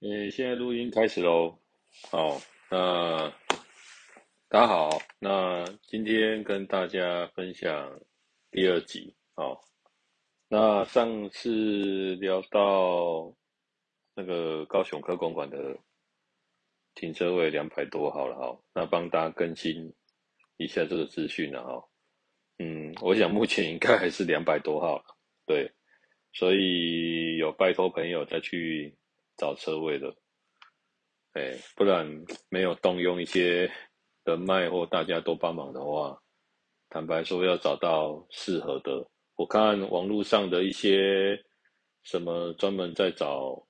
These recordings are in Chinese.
诶，现在录音开始喽。好，那大家好，那今天跟大家分享第二集。好，那上次聊到那个高雄科公馆的停车位两百多号了，哈，那帮大家更新一下这个资讯了，哈。嗯，我想目前应该还是两百多号，对，所以有拜托朋友再去。找车位的，哎，不然没有动用一些人脉或大家都帮忙的话，坦白说要找到适合的，我看网络上的一些什么专门在找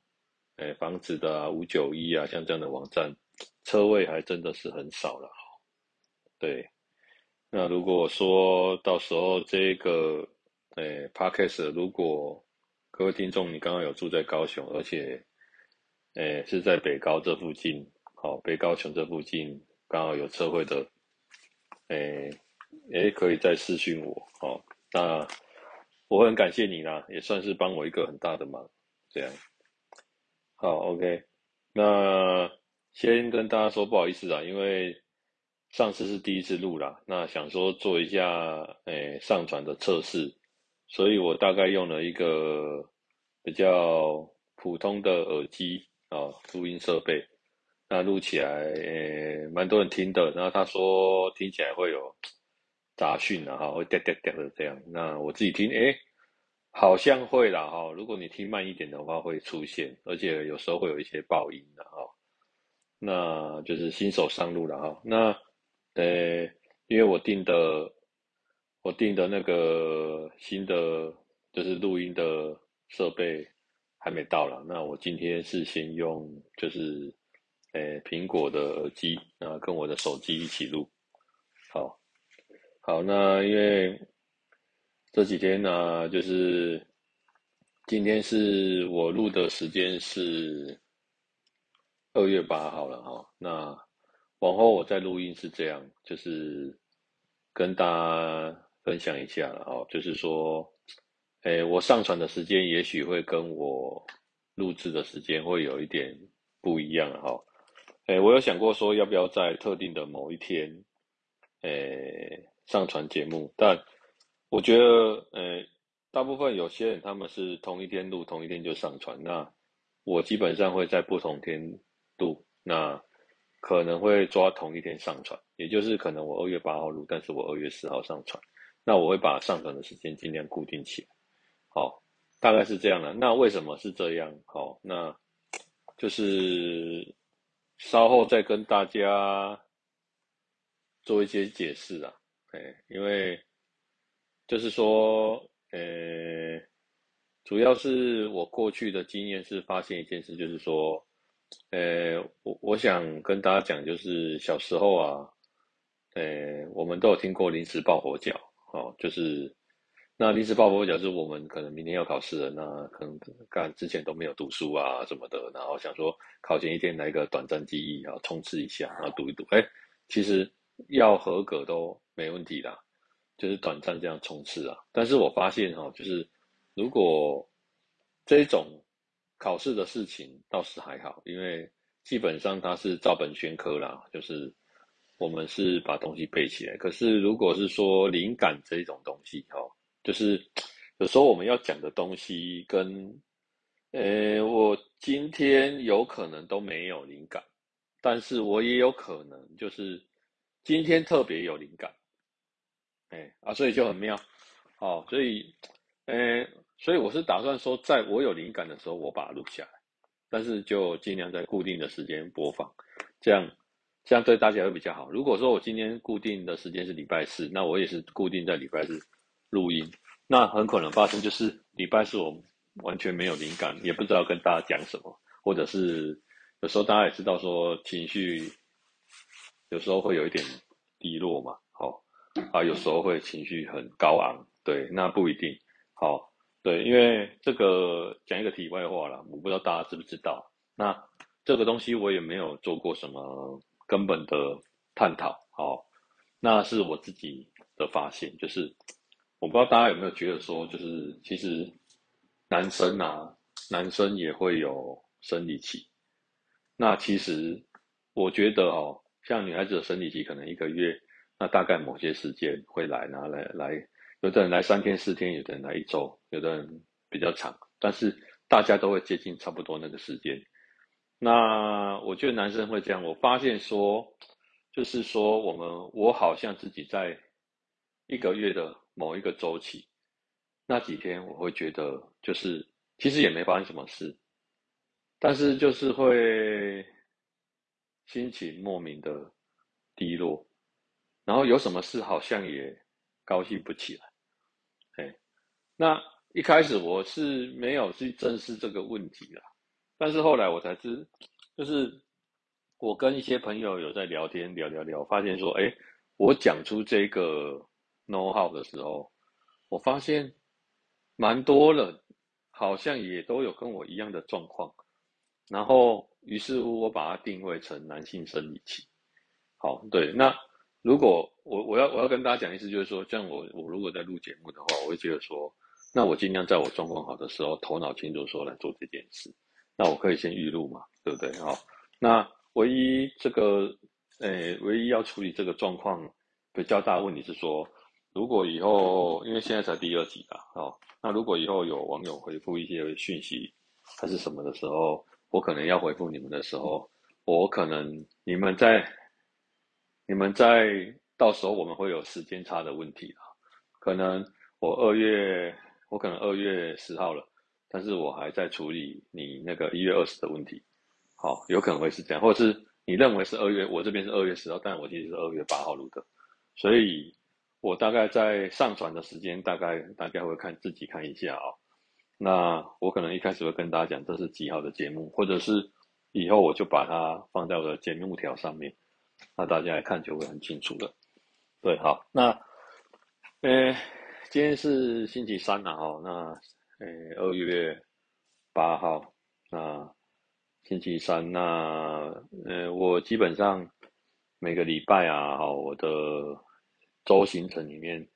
哎房子的啊，五九一啊，像这样的网站，车位还真的是很少了。对，那如果说到时候这个哎 Podcast 如果各位听众你刚刚有住在高雄，而且诶，是在北高这附近，好，北高雄这附近刚好有车位的，诶，诶，可以再私讯我，好，那我很感谢你啦，也算是帮我一个很大的忙，这样，好，OK，那先跟大家说不好意思啊，因为上次是第一次录啦，那想说做一下，诶，上传的测试，所以我大概用了一个比较普通的耳机。哦，录音设备，那录起来，诶，蛮多人听的。然后他说听起来会有 杂讯啊，哈，会掉掉掉的这样。那我自己听，诶，好像会啦，哈。如果你听慢一点的话，会出现，而且有时候会有一些爆音的，哈。那就是新手上路了，哈。那，呃，因为我订的，我订的那个新的就是录音的设备。还没到啦，那我今天是先用就是，诶，苹果的耳机啊，跟我的手机一起录。好，好，那因为这几天呢、就是今天是我录的时间是二月八号了哈。那往后我再录音是这样，就是跟大家分享一下了哦，就是说。诶，我上传的时间也许会跟我录制的时间会有一点不一样哈。诶，我有想过说要不要在特定的某一天，诶，上传节目，但我觉得，诶，大部分有些人他们是同一天录，同一天就上传，那我基本上会在不同天录，那可能会抓同一天上传，也就是可能我二月八号录，但是我二月十号上传，那我会把上传的时间尽量固定起来。好，大概是这样的。那为什么是这样？好，那就是稍后再跟大家做一些解释啊。哎，因为就是说，呃，主要是我过去的经验是发现一件事，就是说，呃，我我想跟大家讲，就是小时候啊，呃，我们都有听过临时抱佛脚，哦，就是。那临时抱佛脚是我们可能明天要考试了，那可能干之前都没有读书啊什么的，然后想说考前一天来个短暂记忆，然后冲刺一下，然后读一读，哎，其实要合格都没问题啦，就是短暂这样冲刺啊。但是我发现哈，就是如果这种考试的事情倒是还好，因为基本上它是照本宣科啦，就是我们是把东西背起来。可是如果是说灵感这种东西哈。就是有时候我们要讲的东西跟，呃，我今天有可能都没有灵感，但是我也有可能就是今天特别有灵感，哎啊，所以就很妙，好，所以，呃，所以我是打算说，在我有灵感的时候，我把它录下来，但是就尽量在固定的时间播放，这样这样对大家会比较好。如果说我今天固定的时间是礼拜四，那我也是固定在礼拜四。录音，那很可能发生就是礼拜四我完全没有灵感，也不知道跟大家讲什么，或者是有时候大家也知道说情绪有时候会有一点低落嘛，好啊，有时候会情绪很高昂，对，那不一定，好，对，因为这个讲一个题外话啦，我不知道大家知不知道，那这个东西我也没有做过什么根本的探讨，好，那是我自己的发现，就是。我不知道大家有没有觉得说，就是其实男生啊，男生也会有生理期，那其实我觉得哦，像女孩子的生理期可能一个月，那大概某些时间会来，拿来来，有的人来三天四天，有的人来一周，有的人比较长，但是大家都会接近差不多那个时间。那我觉得男生会这样，我发现说，就是说我们我好像自己在一个月的某一个周期，那几天我会觉得就是其实也没发生什么事。但是就是会心情莫名的低落，然后有什么事好像也高兴不起来，哎，那一开始我是没有去正视这个问题啦，但是后来我才知，就是我跟一些朋友有在聊天，聊聊聊，发现说，哎，我讲出这个 know how 的时候，我发现蛮多人好像也都有跟我一样的状况。然后，于是乎，我把它定位成男性生理期。好，对。那如果我我要我要跟大家讲意思，就是说，像我我如果在录节目的话，我会觉得说，那我尽量在我状况好的时候，头脑清楚说来做这件事。那我可以先预录嘛，对不对？好，那唯一这个，诶，唯一要处理这个状况比较大的问题是说，如果以后，因为现在才第二集啊，好，那如果以后有网友回复一些讯息还是什么的时候。我可能要回复你们的时候，我可能你们在，你们在到时候我们会有时间差的问题啊。可能我二月，我可能二月十号了，但是我还在处理你那个一月二十的问题。好，有可能会是这样，或者是你认为是二月，我这边是二月十号，但我其实是二月八号录的，所以我大概在上传的时间，大概大家会看自己看一下啊、哦。那我可能一开始会跟大家讲这是几号的节目，或者是以后我就把它放在我的节目条上面，那大家来看就会很清楚了。对，好，那，呃，今天是星期三了哈，那，呃，二月八号，那星期三，那，呃，我基本上每个礼拜啊，哈，我的周行程里面。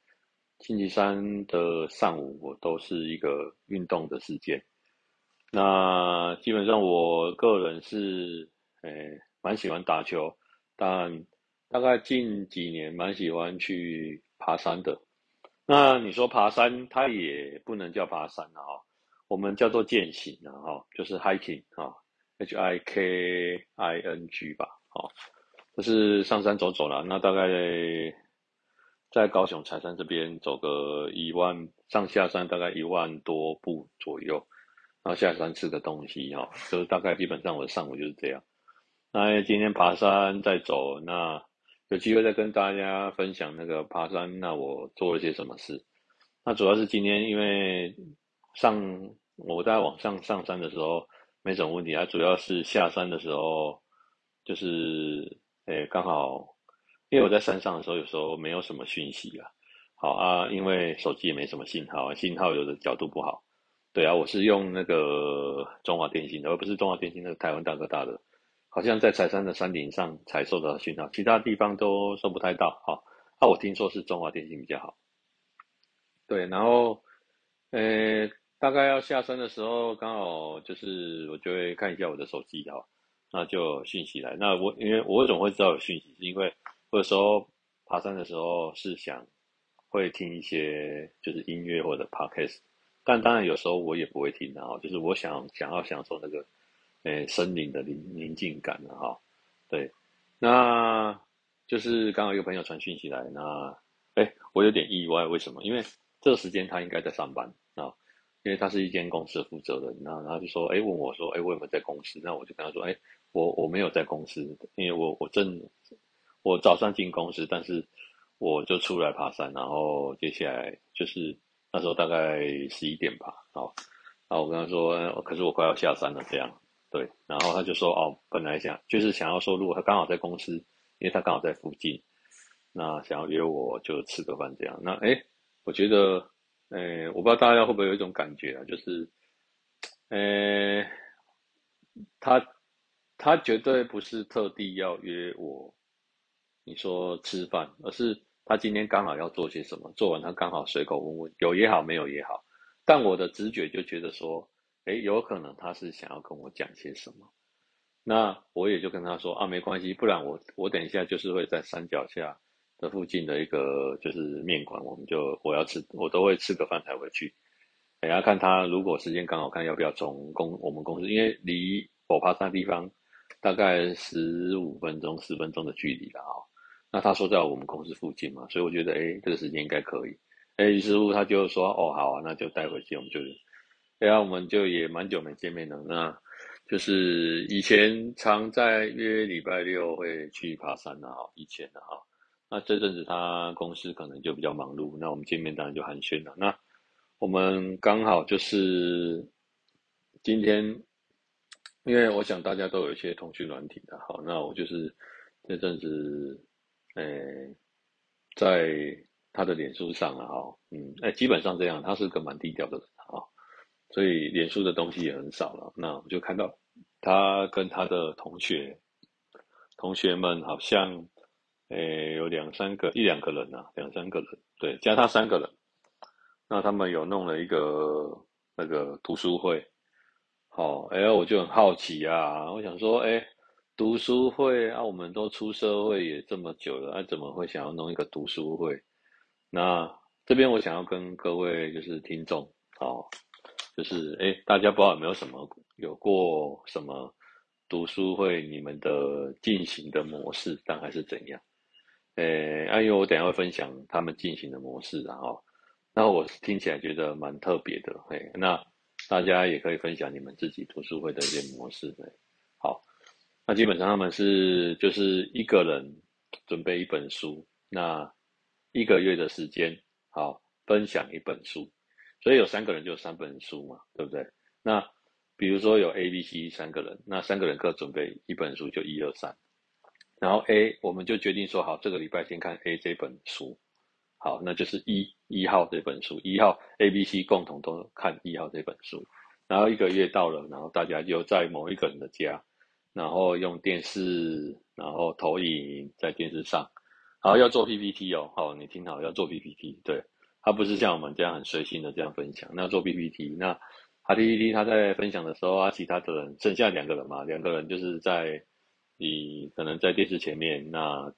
星期三的上午，我都是一个运动的时间。那基本上，我个人是诶蛮喜欢打球，但大概近几年蛮喜欢去爬山的。那你说爬山，它也不能叫爬山啊，我们叫做健行啊，哈，就是 hiking 啊，H I K I N G 吧，好，就是上山走走啦。那大概。在高雄柴山这边走个一万上下山，大概一万多步左右，然后下山吃个东西哈，就是大概基本上我上午就是这样。那今天爬山再走，那有机会再跟大家分享那个爬山，那我做了些什么事。那主要是今天因为上我在往上上山的时候没什么问题啊，主要是下山的时候就是诶刚好。因为我在山上的时候，有时候没有什么讯息啊。好啊，因为手机也没什么信号啊，信号有的角度不好。对啊，我是用那个中华电信的，而不是中华电信那个台湾大哥大的。好像在柴山的山顶上才收到信号，其他地方都收不太到。好，啊，我听说是中华电信比较好。对，然后，呃，大概要下山的时候，刚好就是我就会看一下我的手机哈，那就讯息来。那我因为我为什么会知道有讯息，是因为。或者说爬山的时候是想会听一些就是音乐或者 podcast，但当然有时候我也不会听的哈，就是我想想要享受那个诶森林的宁宁静感的哈。对，那就是刚好一个朋友传讯息来，那诶我有点意外，为什么？因为这个时间他应该在上班啊，因为他是一间公司的负责人，那然后就说诶问我说诶我有没有在公司？那我就跟他说诶我我没有在公司，因为我我正。我早上进公司，但是我就出来爬山，然后接下来就是那时候大概十一点吧，哦，然后我跟他说，可是我快要下山了，这样，对，然后他就说，哦，本来想就是想要说，如果他刚好在公司，因为他刚好在附近，那想要约我就吃个饭这样，那诶，我觉得，诶，我不知道大家会不会有一种感觉啊，就是，诶，他他绝对不是特地要约我。你说吃饭，而是他今天刚好要做些什么，做完他刚好随口问问，有也好，没有也好。但我的直觉就觉得说，诶，有可能他是想要跟我讲些什么。那我也就跟他说啊，没关系，不然我我等一下就是会在山脚下的附近的一个就是面馆，我们就我要吃，我都会吃个饭才回去。等下看他如果时间刚好，看要不要从公我们公司，因为离我爬山地方大概十五分钟、十分钟的距离了啊、哦。那他说在我们公司附近嘛，所以我觉得哎，这个时间应该可以。哎，于是乎他就说哦，好啊，那就带回去，我们就，然后我们就也蛮久没见面了。那就是以前常在约礼拜六会去爬山的哈，以前的哈。那这阵子他公司可能就比较忙碌，那我们见面当然就寒暄了。那我们刚好就是今天，因为我想大家都有一些通讯软体的，好，那我就是这阵子。诶，在他的脸书上啊，哈，嗯，诶，基本上这样，他是个蛮低调的人啊，所以脸书的东西也很少了。那我就看到他跟他的同学、同学们好像，诶，有两三个、一两个人啊，两三个人，对，加他三个人。那他们有弄了一个那个读书会，好，哎，我就很好奇啊，我想说，诶读书会啊，我们都出社会也这么久了，啊，怎么会想要弄一个读书会？那这边我想要跟各位就是听众，哦，就是哎，大家不知道有没有什么有过什么读书会，你们的进行的模式大概是怎样？哎，啊，因为我等下会分享他们进行的模式，然后，那我是听起来觉得蛮特别的，嘿，那大家也可以分享你们自己读书会的一些模式，那基本上他们是就是一个人准备一本书，那一个月的时间，好，分享一本书，所以有三个人就三本书嘛，对不对？那比如说有 A、B、C 三个人，那三个人各准备一本书，就一二三。然后 A 我们就决定说好，这个礼拜先看 A 这本书，好，那就是一一号这本书，一号 A、B、C 共同都看一号这本书。然后一个月到了，然后大家就在某一个人的家。然后用电视，然后投影在电视上，好，要做 PPT 哦，好，你听好，要做 PPT，对，他不是像我们这样很随性的这样分享，那要做 PPT，那他 PPT 他在分享的时候啊，其他的人剩下两个人嘛，两个人就是在你可能在电视前面，那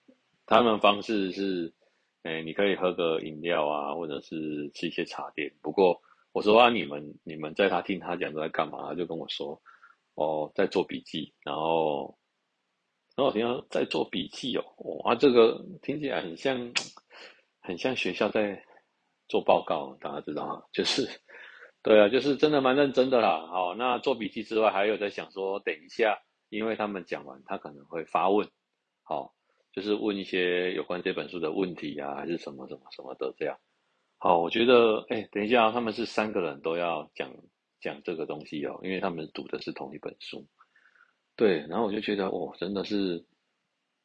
他们方式是，哎，你可以喝个饮料啊，或者是吃一些茶点，不过我说啊，你们你们在他听他讲都在干嘛，他就跟我说。哦，在做笔记，然后，然后我听到在做笔记哦，哇，这个听起来很像，很像学校在做报告，大家知道吗？就是，对啊，就是真的蛮认真的啦。好，那做笔记之外，还有在想说，等一下，因为他们讲完，他可能会发问，好，就是问一些有关这本书的问题啊，还是什么什么什么的这样。好，我觉得，哎，等一下，他们是三个人都要讲。讲这个东西哦，因为他们读的是同一本书，对，然后我就觉得哦，真的是，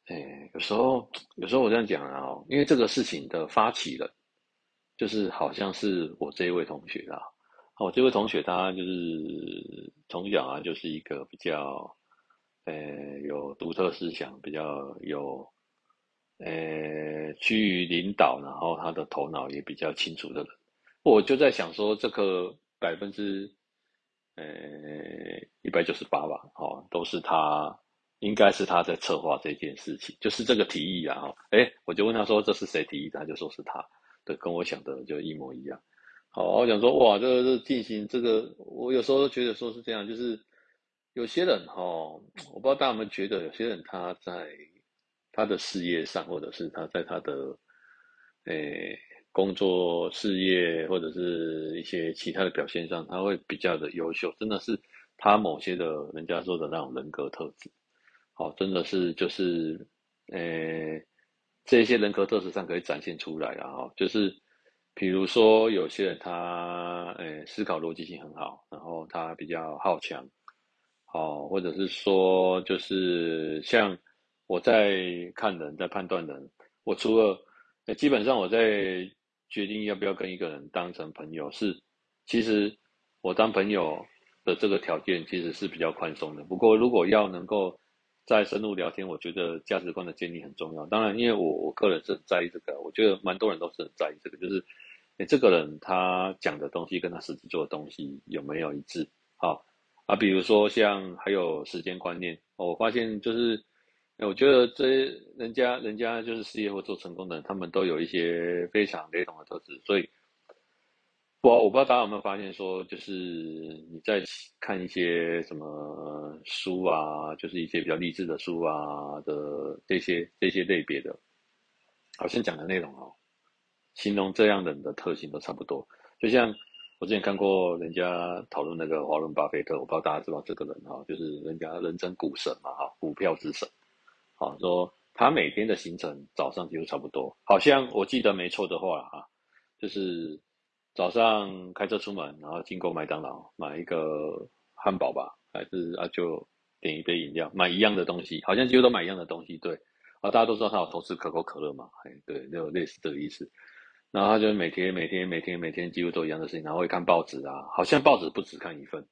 哎，有时候有时候我这样讲啊，因为这个事情的发起人，就是好像是我这一位同学啊，我这位同学他就是从小啊就是一个比较，呃，有独特思想，比较有，呃，趋于领导，然后他的头脑也比较清楚的人，我就在想说，这个百分之。呃，一百九十八吧，哦，都是他，应该是他在策划这件事情，就是这个提议啊，哈，哎，我就问他说这是谁提议的，他就说是他，对，跟我想的就一模一样。好，我想说哇，这个是进行这个，我有时候觉得说是这样，就是有些人哈，我不知道大家有没有觉得，有些人他在他的事业上，或者是他在他的，诶。工作、事业或者是一些其他的表现上，他会比较的优秀，真的是他某些的人家说的那种人格特质，好，真的是就是，呃，这些人格特质上可以展现出来啊，哈，就是比如说有些人他，呃，思考逻辑性很好，然后他比较好强，好，或者是说就是像我在看人，在判断人，我除了，基本上我在。决定要不要跟一个人当成朋友是，其实我当朋友的这个条件其实是比较宽松的。不过如果要能够再深入聊天，我觉得价值观的建立很重要。当然，因为我我个人是很在意这个，我觉得蛮多人都是很在意这个，就是诶这个人他讲的东西跟他实际做的东西有没有一致？好啊，比如说像还有时间观念，我发现就是，我觉得这人家人家就是事业或做成功的人，他们都有一些非常雷同的特质，所以。我，我不知道大家有没有发现说，就是你在看一些什么书啊，就是一些比较励志的书啊的这些这些类别的，好像讲的内容哦，形容这样人的特性都差不多。就像我之前看过人家讨论那个华伦巴菲特，我不知道大家知道这个人哈，就是人家人称股神嘛哈，股票之神，好说他每天的行程早上几乎差不多，好像我记得没错的话啊，就是。早上开车出门，然后经过麦当劳买一个汉堡吧，还是啊就点一杯饮料，买一样的东西，好像几乎都买一样的东西。对，啊大家都知道他有投资可口可乐嘛，哎对，就类似这个意思。然后他就每天每天每天每天几乎都一样的事情，然后会看报纸啊，好像报纸不止看一份，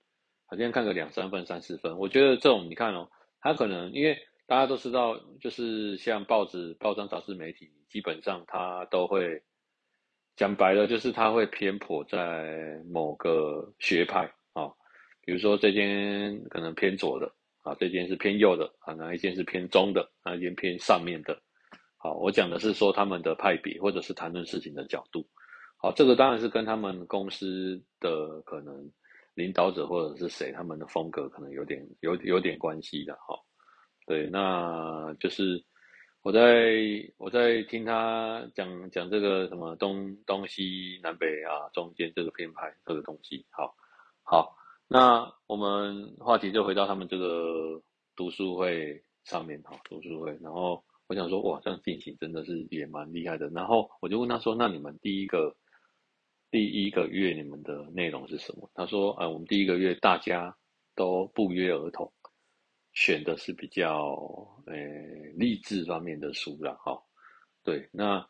好像看个两三份、三四份。我觉得这种你看哦，他可能因为大家都知道，就是像报纸、报章、杂志、媒体，基本上他都会。讲白了，就是他会偏颇在某个学派啊，比如说这间可能偏左的啊，这间是偏右的啊，哪一间是偏中的，哪一间偏上面的。好，我讲的是说他们的派别，或者是谈论事情的角度。好，这个当然是跟他们公司的可能领导者或者是谁，他们的风格可能有点有有点关系的哈。对，那就是。我在我在听他讲讲这个什么东东西南北啊，中间这个编排这个东西，好，好，那我们话题就回到他们这个读书会上面，哈，读书会，然后我想说，哇，这样进行真的是也蛮厉害的。然后我就问他说，那你们第一个第一个月你们的内容是什么？他说，呃，我们第一个月大家都不约而同。选的是比较呃励志方面的书啦，哈，对，那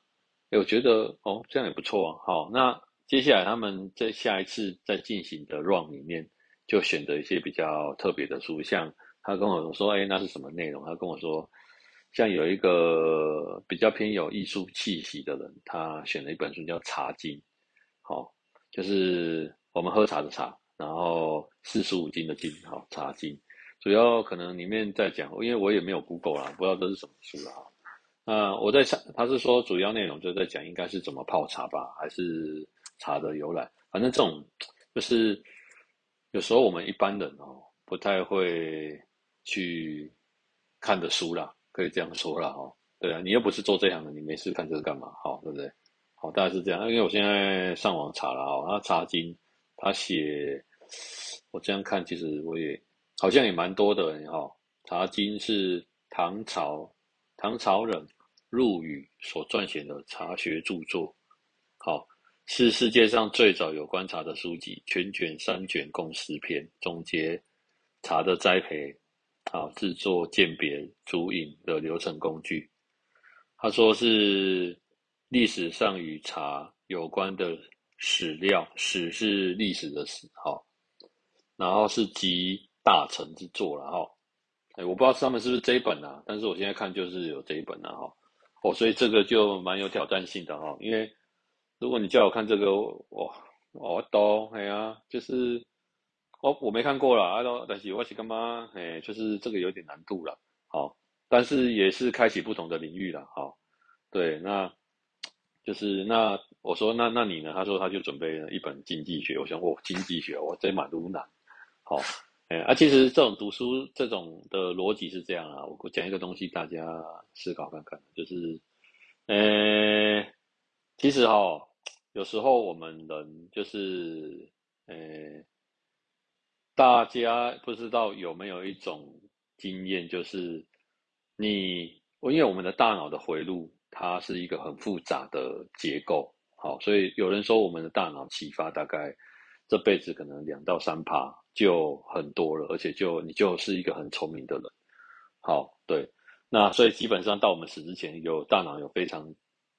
我觉得哦这样也不错啊，好，那接下来他们在下一次在进行的 run 里面就选择一些比较特别的书，像他跟我说，哎，那是什么内容？他跟我说，像有一个比较偏有艺术气息的人，他选了一本书叫《茶经》，好，就是我们喝茶的茶，然后四书五经的经，好，《茶经》。主要可能里面在讲，因为我也没有 Google 啦，不知道这是什么书啦。那我在想，他是说主要内容就在讲应该是怎么泡茶吧，还是茶的由来？反正这种就是有时候我们一般人哦不太会去看的书啦，可以这样说啦哈。对啊，你又不是做这行的，你没事看这个干嘛？好，对不对？好，大概是这样。因为我现在上网查了啊，那茶经他写，我这样看其实我也。好像也蛮多的人哈，《茶经》是唐朝唐朝人陆羽所撰写的茶学著作，好，是世界上最早有关茶的书籍，全卷三卷共十篇，总结茶的栽培、好制作、鉴别、煮饮的流程工具。他说是历史上与茶有关的史料，史是历史的史，好，然后是集。大成之作了哈，哎，我不知道上面是不是这一本啊，但是我现在看就是有这一本了哈，哦，所以这个就蛮有挑战性的哈，因为如果你叫我看这个，哇，我都哎呀，就是哦我没看过啦，啊但是我是干嘛？哎，就是这个有点难度了，好，但是也是开启不同的领域了，好，对，那就是那我说那那你呢？他说他就准备了一本经济学，我想哦，经济学，我这蛮鲁难，好。哎，啊，其实这种读书这种的逻辑是这样啊，我讲一个东西，大家思考看看，就是，呃，其实哈，有时候我们人就是，呃，大家不知道有没有一种经验，就是你，因为我们的大脑的回路，它是一个很复杂的结构，好，所以有人说我们的大脑启发大概这辈子可能两到三趴。就很多了，而且就你就是一个很聪明的人，好，对，那所以基本上到我们死之前，有大脑有非常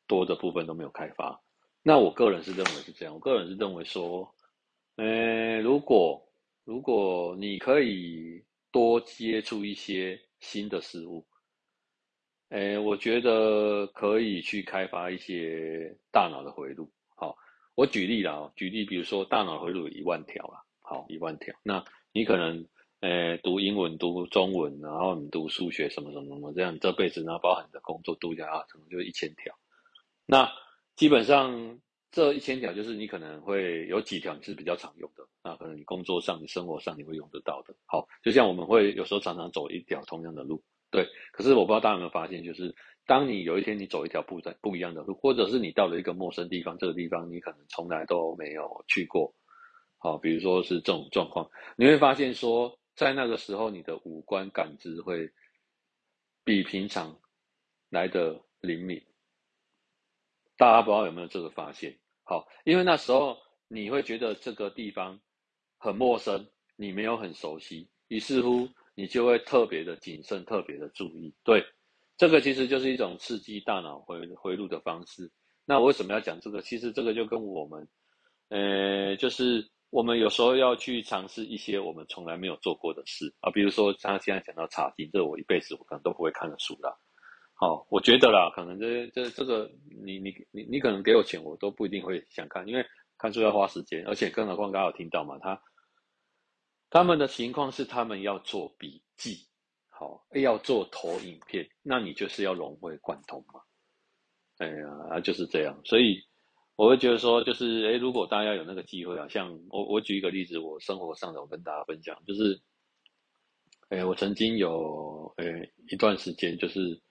多的部分都没有开发。那我个人是认为是这样，我个人是认为说，呃，如果如果你可以多接触一些新的事物，呃，我觉得可以去开发一些大脑的回路。好，我举例啦，举例，比如说大脑回路有一万条啦。好，一万条。那你可能诶，读英文、读中文，然后你读数学什么什么什么这样，这辈子呢包含你的工作读一下啊，可能就一千条。那基本上这一千条就是你可能会有几条你是比较常用的，那可能你工作上、你生活上你会用得到的。好，就像我们会有时候常常走一条同样的路，对。可是我不知道大家有没有发现，就是当你有一天你走一条不在不一样的路，或者是你到了一个陌生地方，这个地方你可能从来都没有去过。好，比如说是这种状况，你会发现说。在那个时候，你的五官感知会比平常来的灵敏。大家不知道有没有这个发现？好，因为那时候你会觉得这个地方很陌生，你没有很熟悉，于是乎你就会特别的谨慎，特别的注意。对，这个其实就是一种刺激大脑回回路的方式。那我为什么要讲这个？其实这个就跟我们，呃，就是。我们有时候要去尝试一些我们从来没有做过的事啊，比如说他现在讲到茶经，这我一辈子我可能都不会看的书啦。好，我觉得啦，可能这这这个你你你你可能给我钱，我都不一定会想看，因为看书要花时间，而且更何况刚刚有听到嘛，他他们的情况是他们要做笔记，好，要做投影片，那你就是要融会贯通嘛。哎呀，就是这样，所以。我会觉得说，就是诶，如果大家有那个机会啊，像我，我举一个例子，我生活上的，我跟大家分享，就是，诶，我曾经有诶一段时间，就是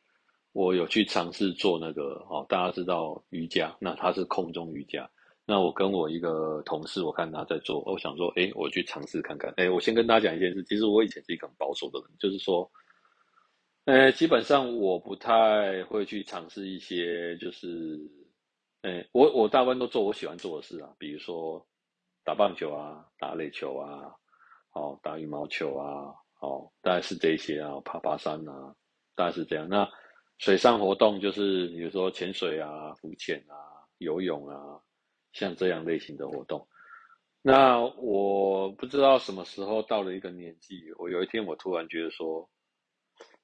我有去尝试做那个哦，大家知道瑜伽，那它是空中瑜伽，那我跟我一个同事，我看他在做，我想说，诶，我去尝试看看。诶，我先跟大家讲一件事，其实我以前是一个很保守的人，就是说，诶，基本上我不太会去尝试一些，就是。哎，我我大部分都做我喜欢做的事啊，比如说打棒球啊，打垒球啊，哦，打羽毛球啊，哦，大概是这些啊，爬爬山啊，大概是这样。那水上活动就是比如说潜水啊、浮潜啊、游泳啊，像这样类型的活动。那我不知道什么时候到了一个年纪，我有一天我突然觉得说。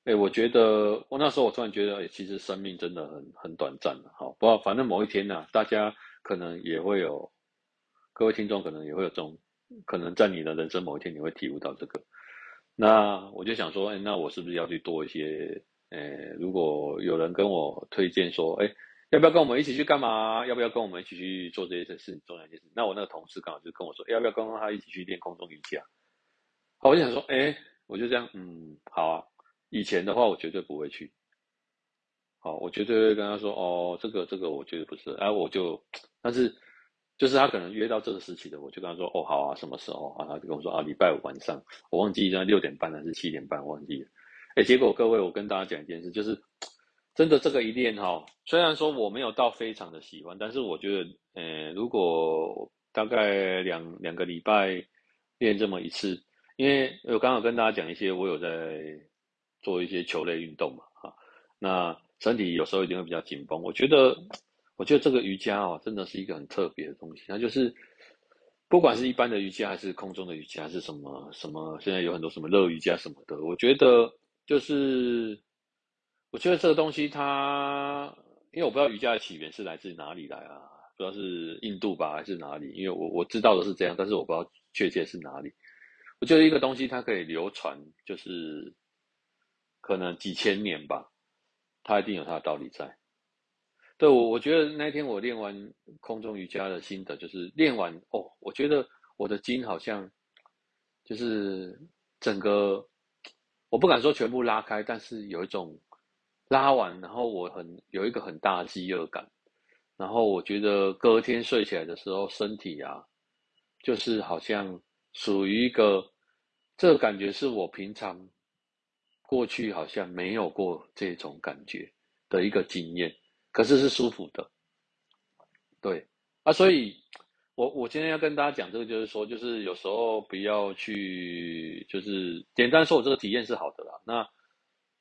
哎，我觉得我那时候我突然觉得，哎，其实生命真的很很短暂的，好，不过，反正某一天呢、大家可能也会有，各位听众可能也会有这种，可能在你的人生某一天你会体悟到这个。那我就想说，哎，那我是不是要去多一些？哎，如果有人跟我推荐说，哎，要不要跟我们一起去干嘛？要不要跟我们一起去做这些事情，做那些事？那我那个同事刚好就跟我说，要不要跟他一起去练空中瑜伽？好，我就想说，哎，我就这样，嗯，好啊。以前的话，我绝对不会去。好，我绝对会跟他说：“哦，这个这个，我觉得不是。”哎，我就，但是就是他可能约到这个时期的，我就跟他说：“哦，好啊，什么时候啊？”他就跟我说：“啊，礼拜五晚上，我忘记在六点半还是七点半，忘记了。”哎，结果各位，我跟大家讲一件事，就是真的这个一练哈，虽然说我没有到非常的喜欢，但是我觉得，呃，如果大概两两个礼拜练这么一次，因为我刚好跟大家讲一些，我有在。做一些球类运动嘛，哈，那身体有时候一定会比较紧绷。我觉得，我觉得这个瑜伽哦，真的是一个很特别的东西。它就是，不管是一般的瑜伽，还是空中的瑜伽，还是什么什么，现在有很多什么热瑜伽什么的。我觉得，就是，我觉得这个东西它，因为我不知道瑜伽的起源是来自哪里来啊，不知道是印度吧，还是哪里？因为我我知道的是这样，但是我不知道确切是哪里。我觉得一个东西它可以流传，就是。可能几千年吧，它一定有它的道理在。对，我，我觉得那天我练完空中瑜伽的心得就是练完哦，我觉得我的筋好像就是整个，我不敢说全部拉开，但是有一种拉完，然后我很有一个很大的饥饿感，然后我觉得隔天睡起来的时候，身体啊，就是好像属于一个，这个感觉是我平常。过去好像没有过这种感觉的一个经验，可是是舒服的，对啊，所以我我今天要跟大家讲这个，就是说，就是有时候不要去，就是简单说，我这个体验是好的啦。那，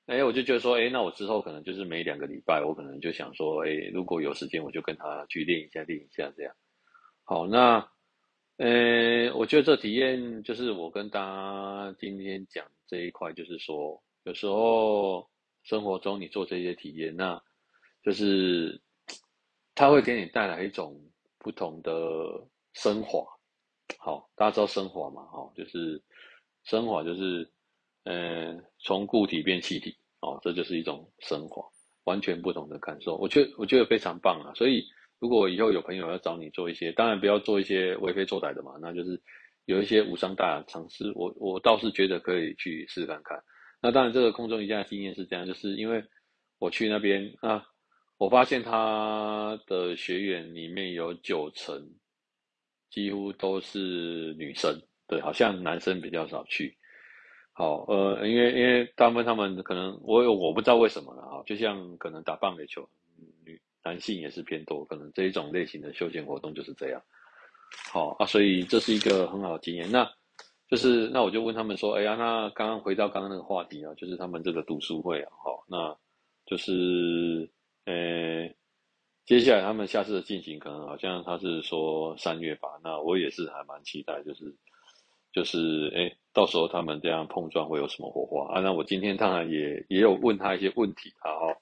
哎，我就觉得说，哎，那我之后可能就是每两个礼拜，我可能就想说，哎，如果有时间，我就跟他去练一下，练一下这样。好，那，呃，我觉得这体验就是我跟大家今天讲这一块，就是说。有时候生活中你做这些体验，那就是它会给你带来一种不同的升华。好，大家知道升华嘛？哈，就是升华就是，呃，从固体变气体，哦，这就是一种升华，完全不同的感受。我觉得我觉得非常棒啊！所以如果以后有朋友要找你做一些，当然不要做一些为非作歹的嘛，那就是有一些无伤大雅尝试，我我倒是觉得可以去试试看看。那当然，这个空中瑜伽的经验是这样，就是因为我去那边啊，我发现他的学员里面有九成几乎都是女生。对，好像男生比较少去。好，呃，因为因为大部分他们可能我我不知道为什么了啊，就像可能打棒垒球，女男性也是偏多，可能这一种类型的休闲活动就是这样。好啊，所以这是一个很好的经验。那就是那我就问他们说，哎呀，那刚刚回到刚刚那个话题啊，就是他们这个读书会啊，好，那就是呃，接下来他们下次的进行可能好像他是说三月吧，那我也是还蛮期待，就是。就是哎，到时候他们这样碰撞会有什么火花啊？那我今天当然也也有问他一些问题啊，哈，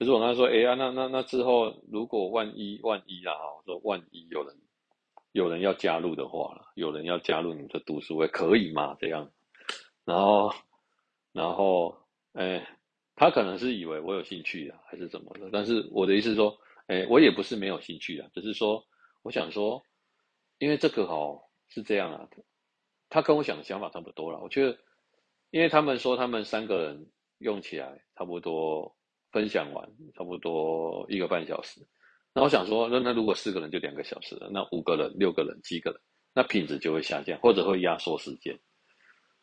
就是我跟他说，哎呀，那那那之后如果万一万一啦，哈，我说万一有人有人要加入的话了，有人要加入你的读书会，可以吗？这样，然后然后哎，他可能是以为我有兴趣啊，还是怎么的？但是我的意思是说，哎，我也不是没有兴趣啊，只是说我想说，因为这个哦是这样啊。他跟我想的想法差不多了，我觉得，因为他们说他们三个人用起来差不多，分享完差不多一个半小时，那我想说，那那如果四个人就两个小时了，那五个人、六个人、七个人，那品质就会下降，或者会压缩时间。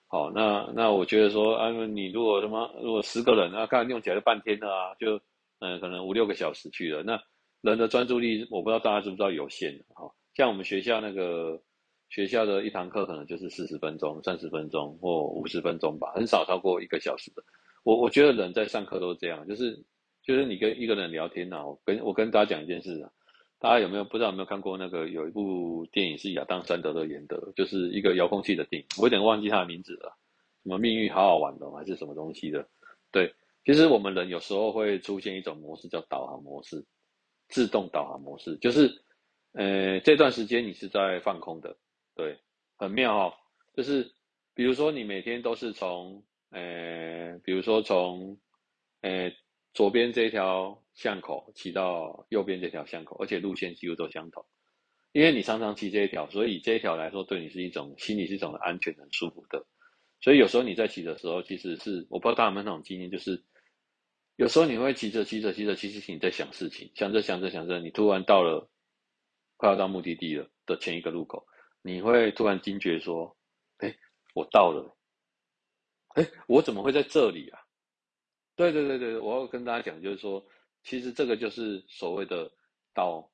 好，那那我觉得说，啊，你如果什么，如果十个人啊，刚才用起来就半天了啊，就嗯、可能五六个小时去了，那人的专注力，我不知道大家知不知道有限的，哈，像我们学校那个。学校的一堂课可能就是四十分钟、三十分钟或五十分钟吧，很少超过一个小时的。我我觉得人在上课都是这样，就是就是你跟一个人聊天啊，我跟我跟大家讲一件事啊，大家有没有不知道有没有看过那个有一部电影是亚当·山德勒演的，就是一个遥控器的电影，我有点忘记他的名字了，什么命运好好玩的还是什么东西的？对，其实我们人有时候会出现一种模式叫导航模式，自动导航模式，就是呃这段时间你是在放空的。对，很妙哦，就是比如说你每天都是从，呃，比如说从，呃，左边这条巷口骑到右边这条巷口，而且路线几乎都相同，因为你常常骑这一条，所以这一条来说对你是一种心里是一种安全、很舒服的。所以有时候你在骑的时候，其实是我不知道大家有没有那种经验，就是有时候你会骑着骑着骑着，其实你在想事情，想着想着想着，你突然到了快要到目的地了的前一个路口。你会突然惊觉说：“哎，我到了，哎，我怎么会在这里啊？”对对对对，我要跟大家讲，就是说，其实这个就是所谓的导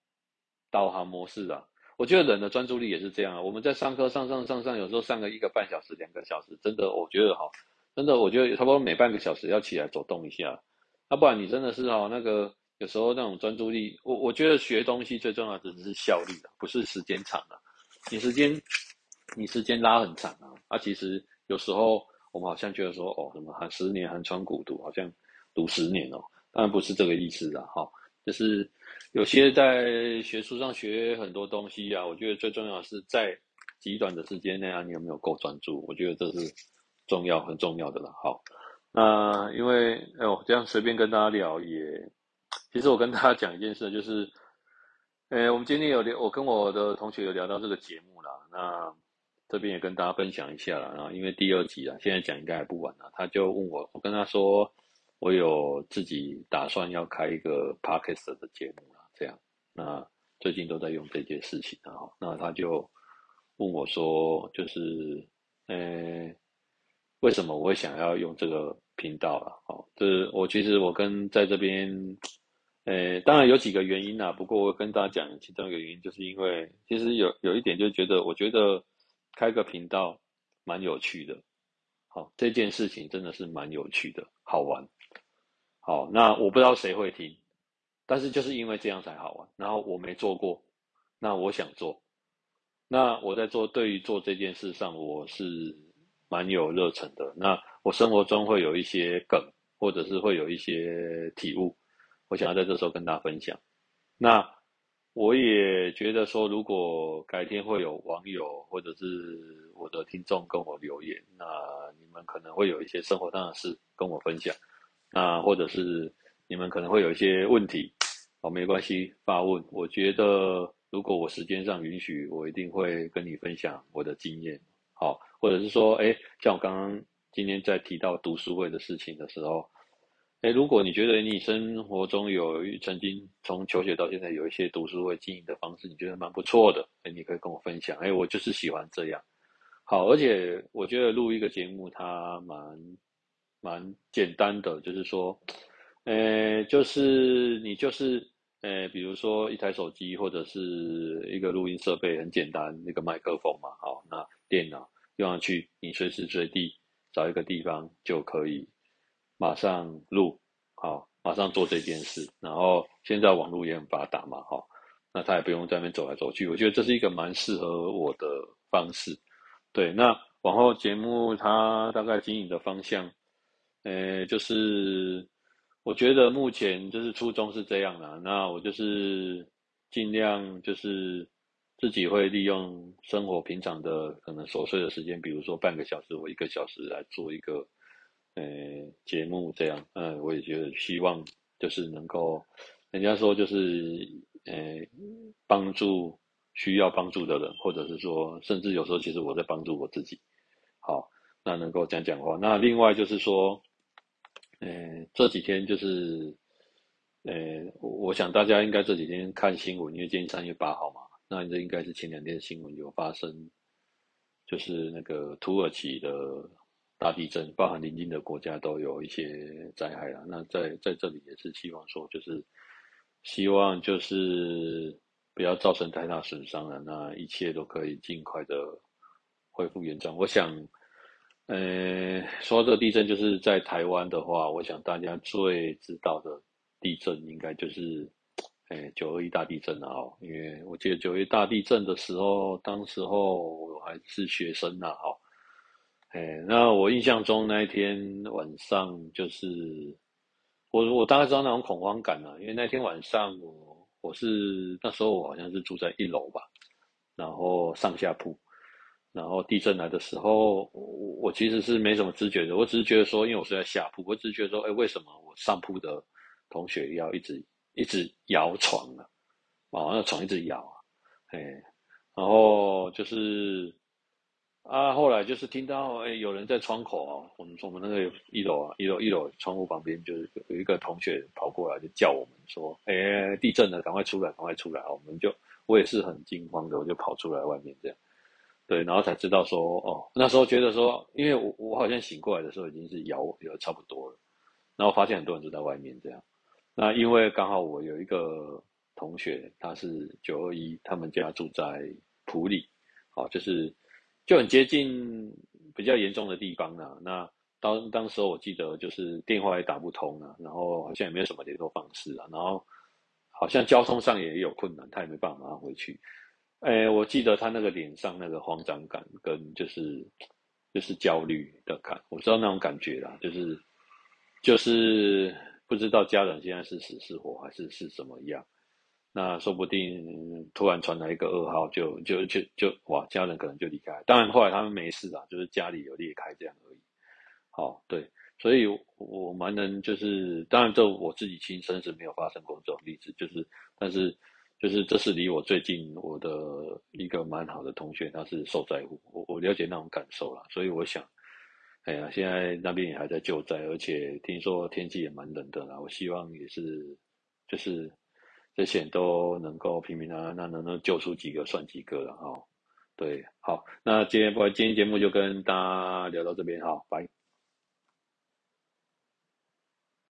导航模式啊。我觉得人的专注力也是这样啊。我们在上课上上上上，有时候上个一个半小时、两个小时，真的，我觉得哈，真的，我觉得差不多每半个小时要起来走动一下，要不然你真的是哈那个有时候那种专注力，我我觉得学东西最重要的是效率啊，不是时间长啊。你时间，你时间拉很长啊！啊，其实有时候我们好像觉得说，哦，什么寒十年寒窗苦读，好像读十年哦。当然不是这个意思啊，哈，就是有些在学术上学很多东西啊，我觉得最重要的是在极短的时间内啊，你有没有够专注？我觉得这是重要很重要的了。好，那因为哎呦，这样随便跟大家聊也，其实我跟大家讲一件事，就是。诶，我们今天有聊，我跟我的同学有聊到这个节目啦。那这边也跟大家分享一下啦。然后因为第二集啊，现在讲应该还不晚了。他就问我，我跟他说，我有自己打算要开一个 podcast 的节目啦。这样，那最近都在用这件事情啊。那他就问我说，就是，诶，为什么我会想要用这个频道啦？好，这我其实我跟在这边。呃，当然有几个原因啦，不过我跟大家讲，其中一个原因就是因为，其实有有一点就觉得，我觉得开个频道蛮有趣的，好，这件事情真的是蛮有趣的，好玩，好，那我不知道谁会听，但是就是因为这样才好玩，然后我没做过，那我想做，那我在做，对于做这件事上，我是蛮有热忱的，那我生活中会有一些梗，或者是会有一些体悟。我想要在这时候跟大家分享。那我也觉得说，如果改天会有网友或者是我的听众跟我留言，那你们可能会有一些生活上的事跟我分享，那或者是你们可能会有一些问题，哦，没关系，发问。我觉得如果我时间上允许，我一定会跟你分享我的经验，好，或者是说，哎，像我刚刚今天在提到读书会的事情的时候。哎，如果你觉得你生活中有曾经从求学到现在有一些读书会经营的方式，你觉得蛮不错的，哎，你可以跟我分享。哎，我就是喜欢这样。好，而且我觉得录一个节目它蛮蛮简单的，就是说，呃，就是你就是呃，比如说一台手机或者是一个录音设备，很简单，那个麦克风嘛，好，那电脑用上去，你随时随地找一个地方就可以。马上录，好，马上做这件事。然后现在网络也很发达嘛，好，那他也不用在那边走来走去。我觉得这是一个蛮适合我的方式。对，那往后节目它大概经营的方向，呃，就是我觉得目前就是初衷是这样啦。那我就是尽量就是自己会利用生活平常的可能琐碎的时间，比如说半个小时或一个小时来做一个。呃，节目这样，嗯，我也觉得希望就是能够，人家说就是，呃，帮助需要帮助的人，或者是说，甚至有时候其实我在帮助我自己。好，那能够讲讲话。那另外就是说，呃，这几天就是，呃，我想大家应该这几天看新闻，因为今天三月八号嘛，那这应该是前两天新闻有发生，就是那个土耳其的。大地震，包含邻近的国家都有一些灾害了。那在在这里也是希望说，就是希望就是不要造成太大损伤了。那一切都可以尽快的恢复原状。我想，呃，说到这个地震，就是在台湾的话，我想大家最知道的地震应该就是，呃，九二一大地震了哦。因为我记得九二一大地震的时候，当时候我还是学生呐，哦。哎，那我印象中那一天晚上，就是我我大概知道那种恐慌感了，因为那天晚上我我是那时候我好像是住在一楼吧，然后上下铺，然后地震来的时候，我我其实是没什么知觉的，我只是觉得说，因为我是在下铺，我只是觉得说，哎，为什么我上铺的同学要一直一直摇床呢？啊，那床一直摇啊，哎，然后就是。啊，后来就是听到哎，有人在窗口啊，我们从我们那个一楼啊，一楼一楼窗户旁边，就是有一个同学跑过来，就叫我们说，哎，地震了，赶快出来，赶快出来！我们就我也是很惊慌的，我就跑出来外面这样，对，然后才知道说，哦，那时候觉得说，因为我我好像醒过来的时候已经是摇摇差不多了，然后发现很多人都在外面这样，那因为刚好我有一个同学，他是九二一，他们家住在埔里，好，就是。就很接近比较严重的地方呢。那当当时候我记得就是电话也打不通啊，然后好像也没有什么联络方式啊，然后好像交通上也有困难，他也没办法马上回去。哎，我记得他那个脸上那个慌张感跟就是就是焦虑的感，我知道那种感觉啦，就是就是不知道家人现在是死是活还是是什么样。那说不定突然传来一个噩耗，就就就就哇，家人可能就离开。当然后来他们没事啊，就是家里有裂开这样而已。好，对，所以我蛮能就是，当然这我自己亲身是没有发生过这种例子，就是但是就是这是离我最近我的一个蛮好的同学，他是受灾户，我我了解那种感受啦。所以我想，哎呀，现在那边也还在救灾，而且听说天气也蛮冷的啦。我希望也是就是。这些都能够平平安安，那能能救出几个算几个了哈。对，好，那今天播，今天节目就跟大家聊到这边哈，拜。